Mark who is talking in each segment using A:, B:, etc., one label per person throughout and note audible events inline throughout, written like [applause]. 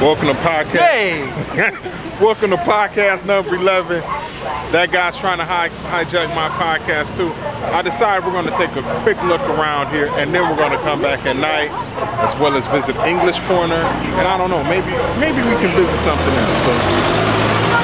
A: Welcome to podcast.
B: Hey. [laughs]
A: Welcome to podcast number 11. That guy's trying to hi- hijack my podcast too. I decided we're going to take a quick look around here and then we're going to come back at night as well as visit English Corner. And I don't know, maybe maybe we can visit something else. So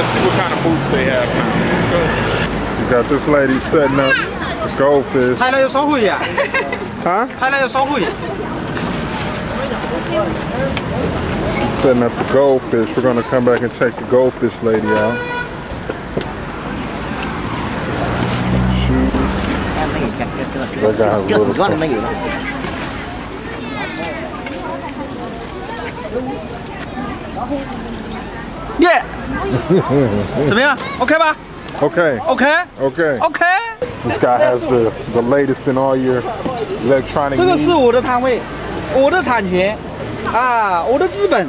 A: let's see what kind of boots they have now. Let's go. You got this lady setting up the goldfish. huh?
B: 系啦，要收会。
A: Setting up the goldfish. We're going to come back and check the goldfish lady out. Shoes.
C: 这个这个组装的没有了。
B: 耶，[laughs] 怎么样？OK 吧
A: Okay.
B: ？OK
A: Okay.
B: OK，
A: This guy has the, the latest in all your electronic
B: 这个是
A: needs.
B: 我的摊位，我的产权 啊，我的资本。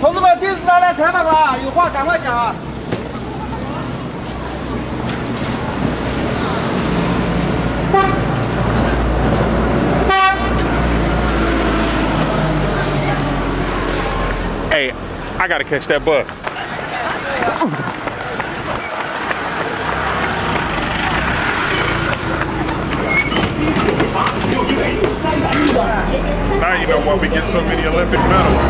B: 同志们，电视台来采访了，有话赶快讲啊
A: ！Hey, I gotta catch that bus. Now you know why we get so many Olympic medals.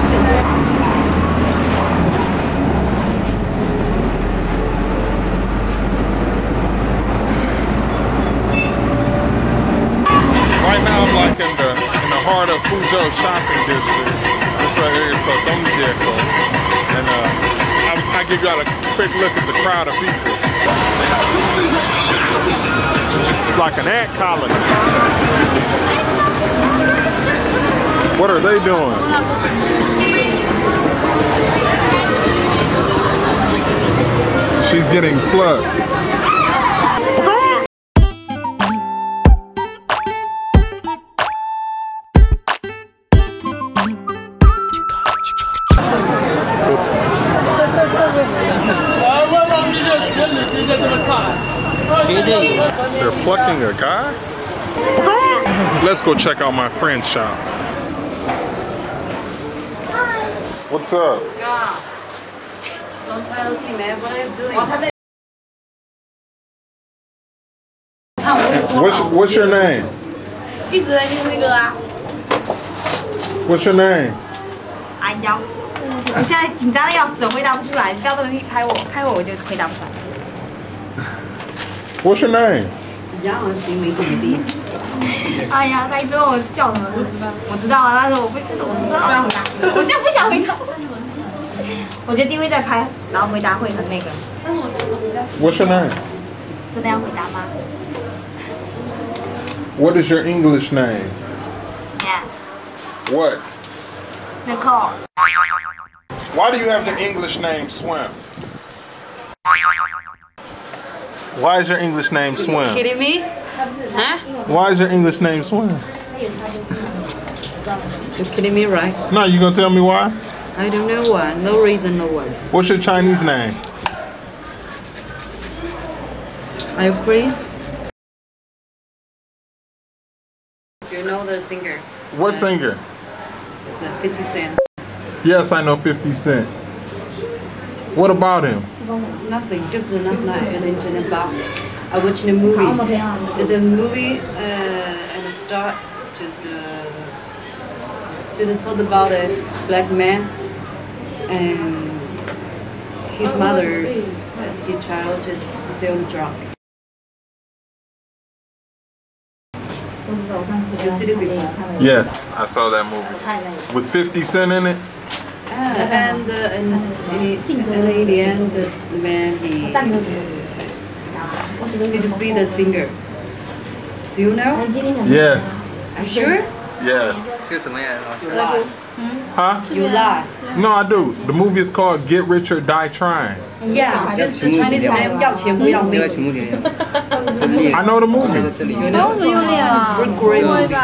A: Right now I'm like in the in the heart of Fuzhou shopping district. This right here is called Dongjiekou. And uh, I, I give y'all a quick look at the crowd of people. It's like an ant colony. What are they doing? She's getting plucked. They're plucking a guy? Let's go check out my friend's shop. What's up?
D: Long time no see, man. What are you doing?
A: What's what's your name?
D: 一直在听那个啊。
A: What's your name?
E: 哎呀，我现在紧张的要死，回答不出来。你不要这么拍我，拍我我就回答不出来。
A: What's your name?
D: 子佳好像行为怎么地？[laughs]
E: 哎呀，他一直问我叫什么，我知道，我知道啊，但是我不，我不知道。不要回答，我现在不想回答。我觉得定[laughs] 位在拍，然后回答会很那个。
A: What's your name?
E: 真的要回答吗
A: What is your English name?
E: ？Yeah,
A: What?
E: Nicole.
A: Why do you have the English name Swim? Why is your English name Swim?
D: Kidding me? Huh?
A: Why is your English name Swim?
D: You're kidding me, right?
A: No, you gonna tell me why?
D: I don't know why. No reason, no word.
A: What's your Chinese name?
D: Are you crazy? Do you know the singer?
A: What singer?
D: The 50 Cent.
A: Yes, I know 50 Cent. What about him?
D: Nothing. Just last night at the internet bar. I watched the movie. Just the movie uh, at the start. Just uh, just talked about a black man and his mother and his child just sell drug. Did you see it before?
A: Yes, I saw that movie. With 50 Cent in it?
D: Uh, and, uh, and, he, and in the end, the the man he he to be the singer. Do you know?
A: Yes.
D: Are you sure?
A: Yes.
C: 是什么呀，老师？
D: Lie.
A: Huh?
D: You lie.
A: No, I do. The movie is called Get Rich or Die Trying.
D: Yeah, just the Chinese name 要钱不要
C: 那个
D: 命。
C: 曲目点。
A: I know the movie.
C: 这里
D: You know? Great, great movie.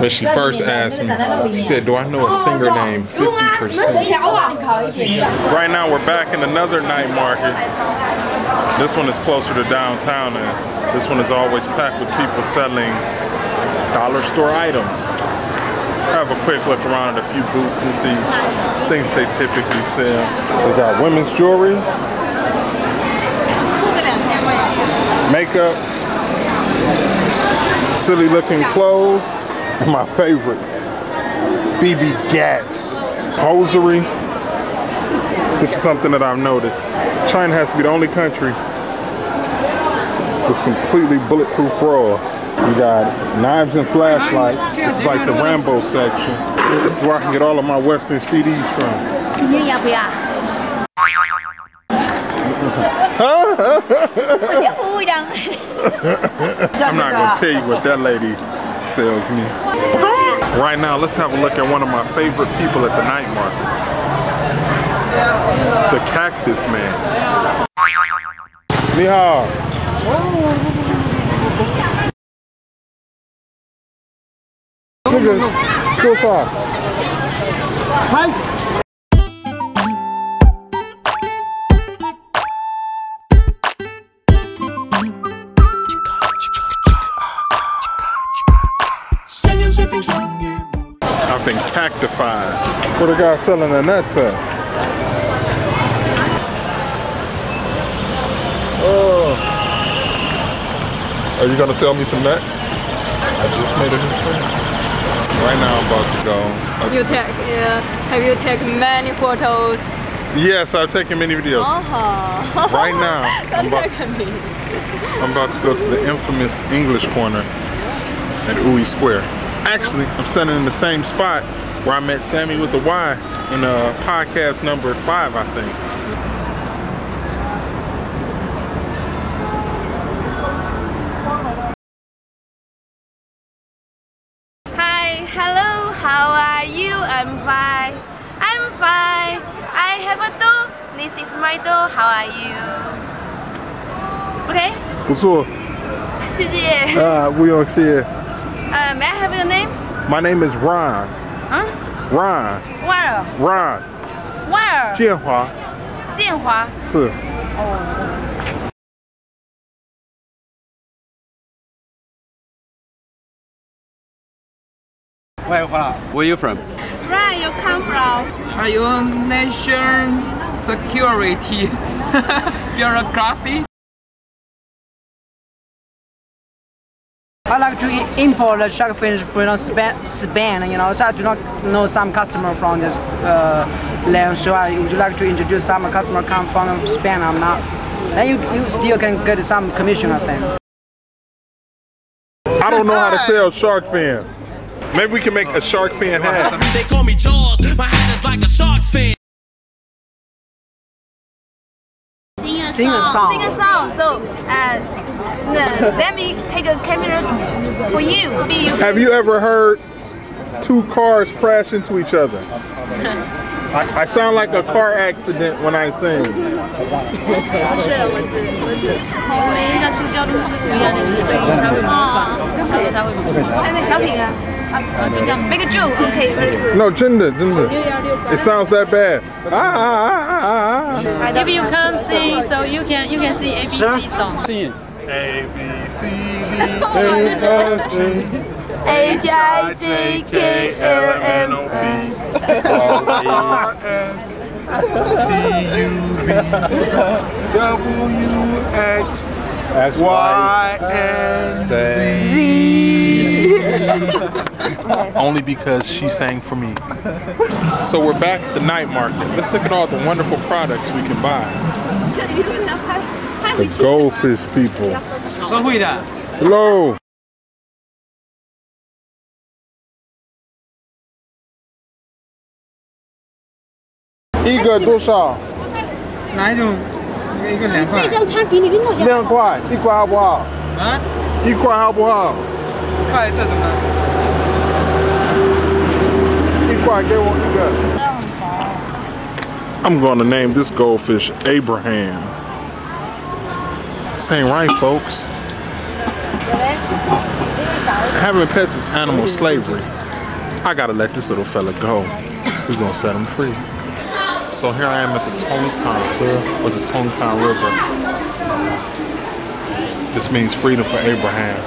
A: when she first asked me, she said, Do I know a singer named 50%? Right now, we're back in another night market. This one is closer to downtown. And This one is always packed with people selling dollar store items. I have a quick look around at a few booths and see things they typically sell. We got women's jewelry, makeup, silly looking clothes, and my favorite, BB Gats. Hosiery. This is something that I've noticed. China has to be the only country with completely bulletproof bras. You got knives and flashlights. This is like the Rambo section. This is where I can get all of my Western CDs from. [laughs] [laughs] I'm not gonna tell you what that lady sells me. Right now, let's have a look at one of my favorite people at the night market. The Cactus Man. Ni hao. 这个多少？
B: Five.
A: Been cactified. What the guy selling a nuts at? Oh. Are you gonna sell me some nuts? I just made a new friend. Right now I'm about to go.
F: You take, yeah. Have you taken many photos?
A: yes, I've taken many videos.
F: Uh-huh.
A: Right now, [laughs] I'm about,
F: Contact me.
A: I'm about to go to the infamous English corner at Wuyi Square Actually, I'm standing in the same spot where I met Sammy with the Y in uh, podcast number five, I think.
E: Hi, hello, how are you? I'm fine. I'm fine. I have a doll. This is my doll. How are you? OK，
A: 不错
E: 谢谢。
A: 啊，不用谢。
E: 呃、m a y I have your name？
A: My name is Ron.
E: 啊
A: Ron.
E: ，Where？
A: Ron.
E: Where？
A: 建华
E: 建华。
A: 是。
G: Where you from?
F: Where you come from?
G: Are you nation security [laughs] bureaucracy?
H: I like to import the shark fin from Spain, Spain, you know, so I do not know some customer from this uh, land, so I would like to introduce some customer come from Spain, I'm not. And you, you still can get some commission, I think.
A: I don't know how to sell shark fins. Maybe we can make a shark fin hat.
I: They call me Jaws. My hat is like a shark's fin.
H: Sing a song.
E: Sing a song. So, uh, no, let me take a camera for you. you.
A: Have you ever heard two cars crash into each other? [laughs] I, I, sound like a car accident when I sing.
E: make a joke, okay, very good.
A: No, gender, gender. It sounds that bad. Ah, ah, ah, ah. ah.
D: If you can't sing, so you can you can sing ABC song. Sing it.
A: A B C D E [laughs] F G
E: H I J K L M
A: O P R S [laughs] T U V W X Y and Z. Only because she sang for me. So we're back at the night market. Let's look at all the wonderful products we can buy. [laughs] The goldfish people.
G: 说会的。
A: Hello.一个多少？
G: 哪一种？一个一个两块。
A: 两块，一块好不好？
G: 啊？
A: 一块好不好？
G: 看这什么？
A: 一块给我一个。I'm going to name this goldfish Abraham. This ain't right, folks. Having pets is animal slavery. I gotta let this little fella go. We're gonna set him free. So here I am at the Tongpan, or the Tongpan River. This means freedom for Abraham.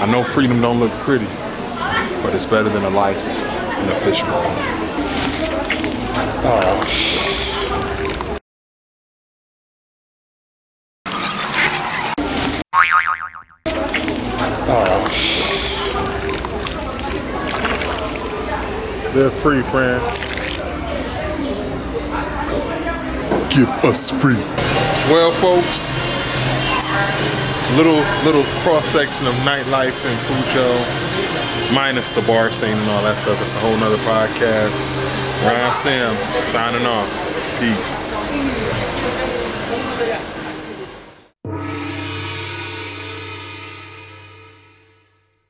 A: I know freedom don't look pretty, but it's better than a life in a fishbowl. Oh, They're free, friend. Give us free. Well, folks, little little cross section of nightlife in Fuzhou, minus the bar scene and all that stuff. It's a whole nother podcast. Ryan Sims signing off. Peace.